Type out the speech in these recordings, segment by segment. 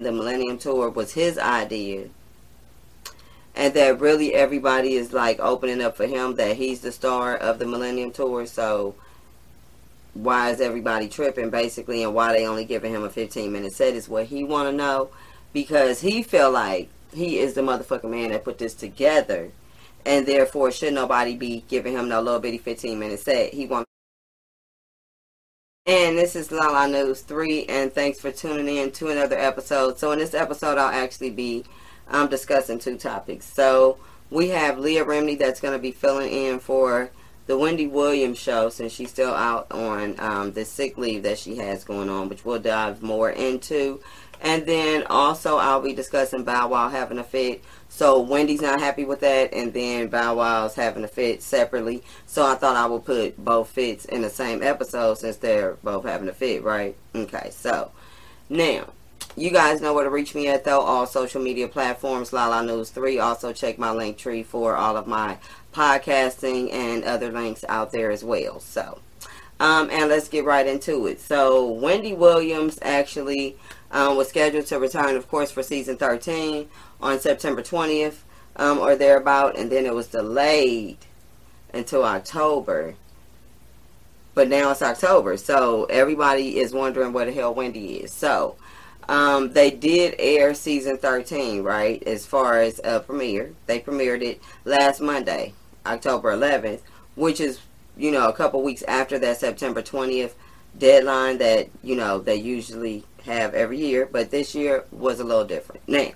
the Millennium Tour was his idea and that really everybody is like opening up for him that he's the star of the Millennium Tour. So why is everybody tripping basically and why they only giving him a 15 minute set is what he want to know because he feel like he is the motherfucking man that put this together and therefore should nobody be giving him no little bitty 15 minute set. He want and this is Lala News 3 and thanks for tuning in to another episode. So in this episode I'll actually be I'm discussing two topics. So we have Leah Remini that's going to be filling in for the Wendy Williams show since she's still out on um, the sick leave that she has going on, which we'll dive more into. And then also I'll be discussing Bow Wow having a fit. So Wendy's not happy with that, and then Bow Wow's having a fit separately. So I thought I would put both fits in the same episode since they're both having a fit, right? Okay, so now you guys know where to reach me at though. All social media platforms, Lala News 3. Also check my link tree for all of my podcasting and other links out there as well. So, um, and let's get right into it. So, Wendy Williams actually um, was scheduled to return, of course, for season 13 on September 20th um, or thereabout, and then it was delayed until October. But now it's October, so everybody is wondering where the hell Wendy is. So, um, they did air season 13, right? As far as a premiere, they premiered it last Monday, October 11th, which is you know a couple weeks after that September 20th deadline that you know they usually have every year, but this year was a little different. Now,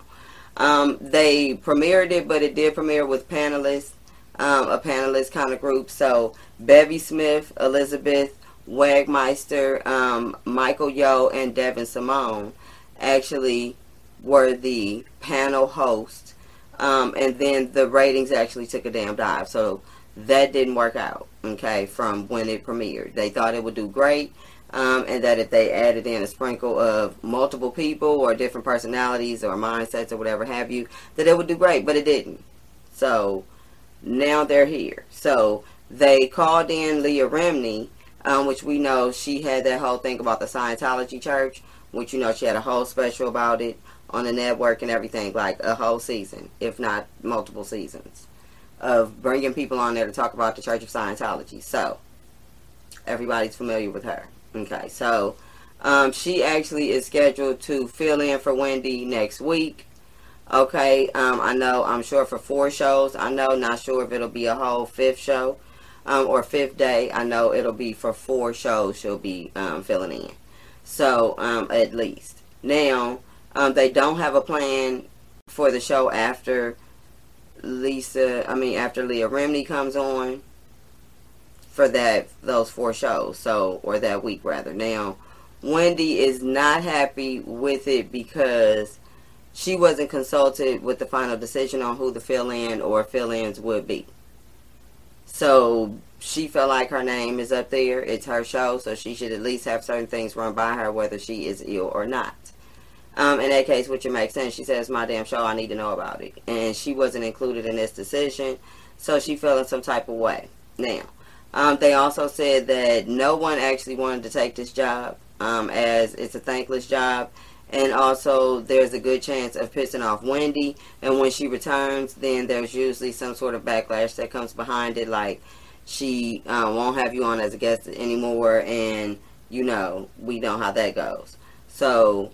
um, they premiered it, but it did premiere with panelists, um, a panelist kind of group. So Bevy Smith, Elizabeth Wagmeister, um, Michael Yo, and Devyn Simone actually were the panel hosts. Um, and then the ratings actually took a damn dive. So that didn't work out, okay, from when it premiered. They thought it would do great. Um, and that if they added in a sprinkle of multiple people or different personalities or mindsets or whatever have you, that it would do great, but it didn't. So now they're here. So they called in Leah Remini, um, which we know she had that whole thing about the Scientology church which you know she had a whole special about it on the network and everything, like a whole season, if not multiple seasons, of bringing people on there to talk about the Church of Scientology. So everybody's familiar with her. Okay, so um, she actually is scheduled to fill in for Wendy next week. Okay, um, I know, I'm sure for four shows. I know, not sure if it'll be a whole fifth show um, or fifth day. I know it'll be for four shows she'll be um, filling in. So, um, at least. Now, um, they don't have a plan for the show after Lisa, I mean, after Leah Remini comes on for that, those four shows. So, or that week rather. Now, Wendy is not happy with it because she wasn't consulted with the final decision on who the fill-in or fill-ins would be. So she felt like her name is up there. It's her show, so she should at least have certain things run by her, whether she is ill or not. Um, in that case, which it makes sense, she says, my damn show, I need to know about it. And she wasn't included in this decision, so she felt in some type of way. Now, um, they also said that no one actually wanted to take this job, um, as it's a thankless job. And also, there's a good chance of pissing off Wendy. And when she returns, then there's usually some sort of backlash that comes behind it, like, she uh, won't have you on as a guest anymore. And you know we know how that goes. So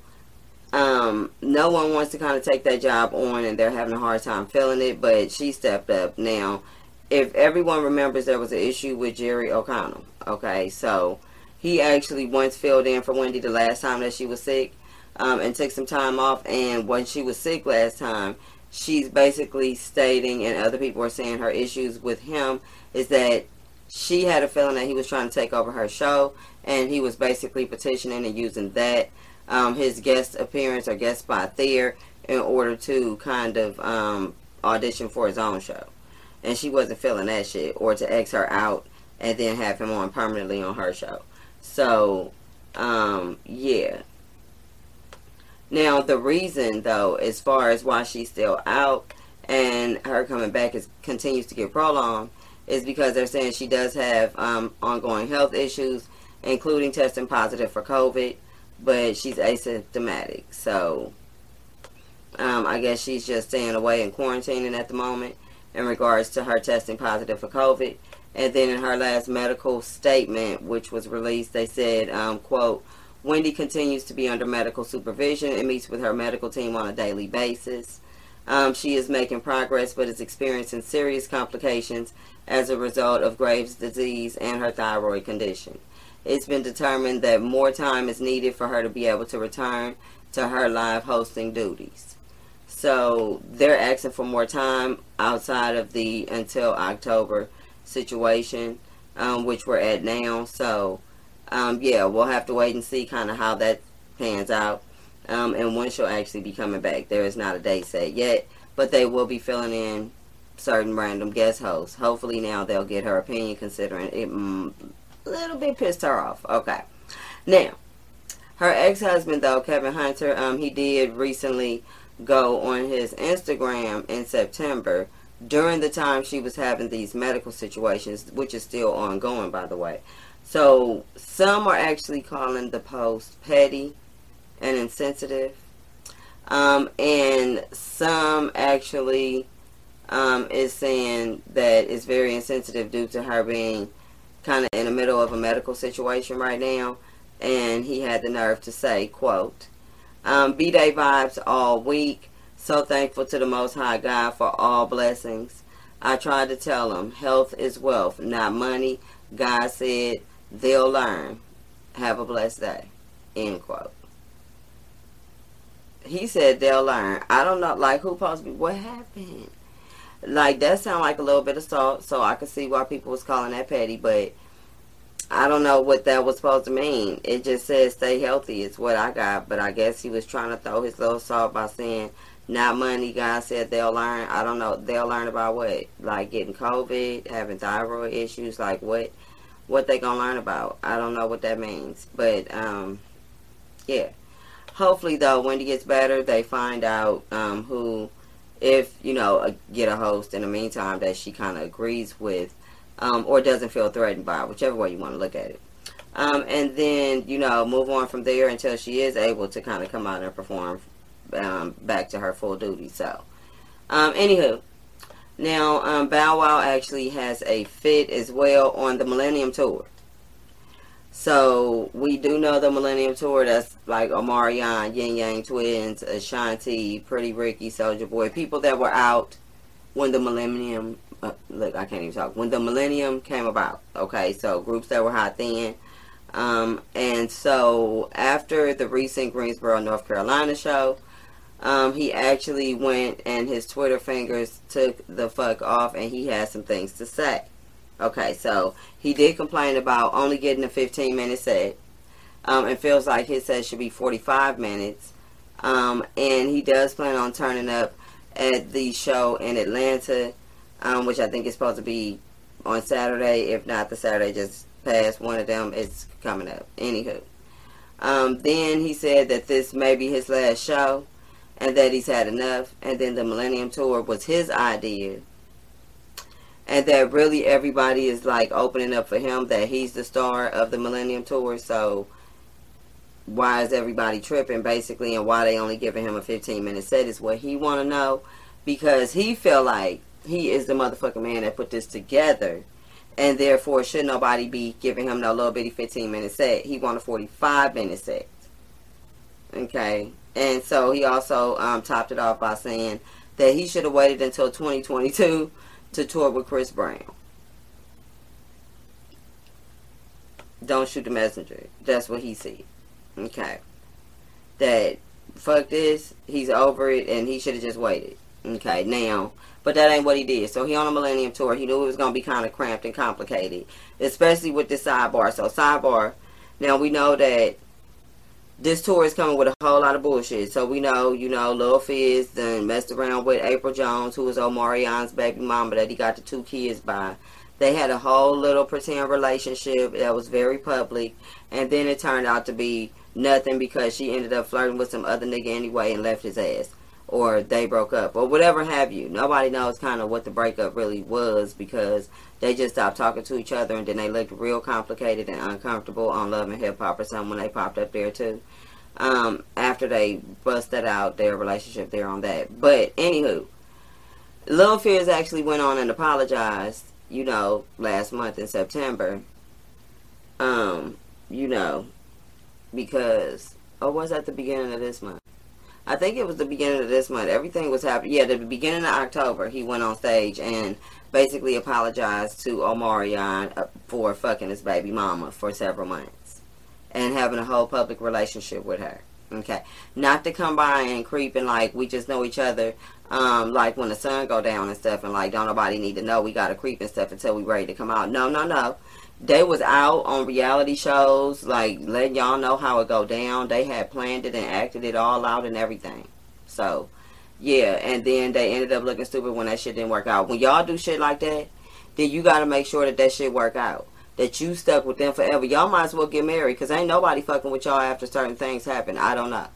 um, no one wants to kind of take that job on and they're having a hard time filling it. But she stepped up. Now if everyone remembers there was an issue with jerry o'connell. Okay? So he actually once filled in for wendy the last time that she was sick um, and took some time off. And when she was sick last time she's basically stating and other people are saying her issues with him is that she had a feeling that he was trying to take over her show and he was basically petitioning and using that um, his guest appearance or guest spot there in order to kind of um, audition for his own show. And she wasn't feeling that shit or to X her out and then have him on permanently on her show. So um, yeah now the reason though as far as why she's still out and her coming back is continues to get prolonged is because they're saying she does have um, ongoing health issues, including testing positive for COVID, but she's asymptomatic. So Um, I guess she's just staying away and quarantining at the moment in regards to her testing positive for COVID. And then in her last medical statement, which was released, they said, um, quote, Wendy continues to be under medical supervision and meets with her medical team on a daily basis. Um, she is making progress but is experiencing serious complications as a result of Graves' disease and her thyroid condition. It's been determined that more time is needed for her to be able to return to her live hosting duties. So they're asking for more time outside of the until October situation, um, which we're at now. So um, yeah, we'll have to wait and see kind of how that pans out um, and when she'll actually be coming back. There is not a date set yet, but they will be filling in certain random guest hosts. Hopefully now they'll get her opinion considering it mm, a little bit pissed her off. Okay. Now, her ex-husband though, Kevin Hunter, um, he did recently go on his Instagram in September during the time she was having these medical situations, which is still ongoing by the way. So some are actually calling the post petty and insensitive. Um, and some actually um, is saying that it's very insensitive due to her being kind of in the middle of a medical situation right now. And he had the nerve to say, quote, um, B-Day vibes all week. So thankful to the Most High God for all blessings. I tried to tell him, health is wealth, not money. God said, they'll learn. Have a blessed day. End quote he said they'll learn. I don't know, like who to be? What happened? Like that sound like a little bit of salt, so I could see why people was calling that petty, but I don't know what that was supposed to mean. It just says stay healthy is what I got, but I guess he was trying to throw his little salt by saying not money. God said they'll learn. I don't know. They'll learn about what, like getting COVID, having thyroid issues, like what, what they gonna learn about. I don't know what that means, but um, yeah. Hopefully though when he gets better they find out um, who if you know uh, get a host in the meantime that she kind of agrees with um, or doesn't feel threatened by whichever way you want to look at it. Um, and then you know move on from there until she is able to kind of come out and perform um, back to her full duty so um, anywho now um, Bow Wow actually has a fit as well on the Millennium Tour so we do know the Millennium Tour. That's like Omarion, Ying Yang Twins, Ashanti, Pretty Ricky, Soulja Boy. People that were out when the Millennium. Uh, look, I can't even talk. When the Millennium came about. Okay, so groups that were hot then. Um, and so after the recent Greensboro, North Carolina show, um, he actually went and his Twitter fingers took the fuck off, and he had some things to say. Okay, so he did complain about only getting a 15 minute set. Um, and feels like his set should be 45 minutes. Um, and he does plan on turning up at the show in Atlanta, um, which I think is supposed to be on Saturday. If not the Saturday just past, one of them is coming up. Anywho. Um, then he said that this may be his last show and that he's had enough. And then the Millennium Tour was his idea and that really everybody is like opening up for him that he's the star of the Millennium Tour. So why is everybody tripping basically, and why they only giving him a 15 minute set is what he want to know because he feel like he is the motherfucking man that put this together. And therefore, should nobody be giving him no little bitty 15 minute set? He want a 45 minute set. Okay. And so he also um, topped it off by saying that he should have waited until 2022 to tour with Chris Brown. Don't shoot the messenger. That's what he said. Okay. That fuck this, he's over it and he should have just waited. Okay, now but that ain't what he did. So he on a Millennium Tour. He knew it was gonna be kind of cramped and complicated, especially with the sidebar. So sidebar. Now we know that this tour is coming with a whole lot of bullshit. So we know, you know, Lil Fizz then messed around with April Jones, who was Omarion's baby mama that he got the two kids by. They had a whole little pretend relationship that was very public, and then it turned out to be nothing because she ended up flirting with some other nigga anyway and left his ass. Or they broke up, or whatever have you. Nobody knows kind of what the breakup really was because they just stopped talking to each other and then they looked real complicated and uncomfortable on Love and Hip Hop or something when they popped up there too. Um, after they busted out their relationship there on that. But anywho, Lil Fizz actually went on and apologized, you know, last month in September. Um, you know, because or was that the beginning of this month? I think it was the beginning of this month. Everything was happening. Yeah, the beginning of October, he went on stage and basically apologized to Omarion uh, for fucking his baby mama for several months and having a whole public relationship with her. Okay, not to come by and creep and like we just know each other. Um, like when the sun go down and stuff, and like don't nobody need to know we got to creep and stuff until we ready to come out. No, no, no. They was out on reality shows, like letting y'all know how it go down. They had planned it and acted it all out and everything. So, yeah, and then they ended up looking stupid when that shit didn't work out. When y'all do shit like that, then you got to make sure that that shit work out that you stuck with them forever. Y'all might as well get married because ain't nobody fucking with y'all after certain things happen. I don't know.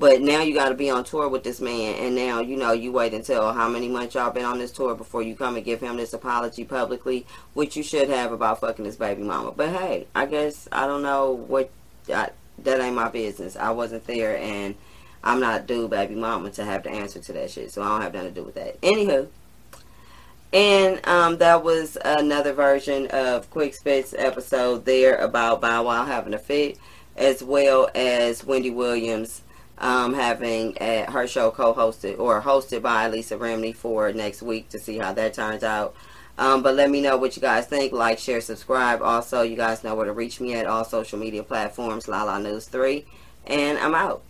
But now you got to be on tour with this man, and now you know you wait until how many months y'all been on this tour before you come and give him this apology publicly, which you should have about fucking his baby mama. But hey, I guess I don't know what I, that ain't my business. I wasn't there, and I'm not due baby mama to have the answer to that shit, so I don't have nothing to do with that. Anywho. And um, that was another version of Quick Spits episode there about Bow Wow having a fit, as well as Wendy Williams um, having a, her show co-hosted or hosted by Lisa Remini for next week to see how that turns out. Um, but let me know what you guys think. Like, share, subscribe. Also, you guys know where to reach me at all social media platforms, Lala News 3. And I'm out.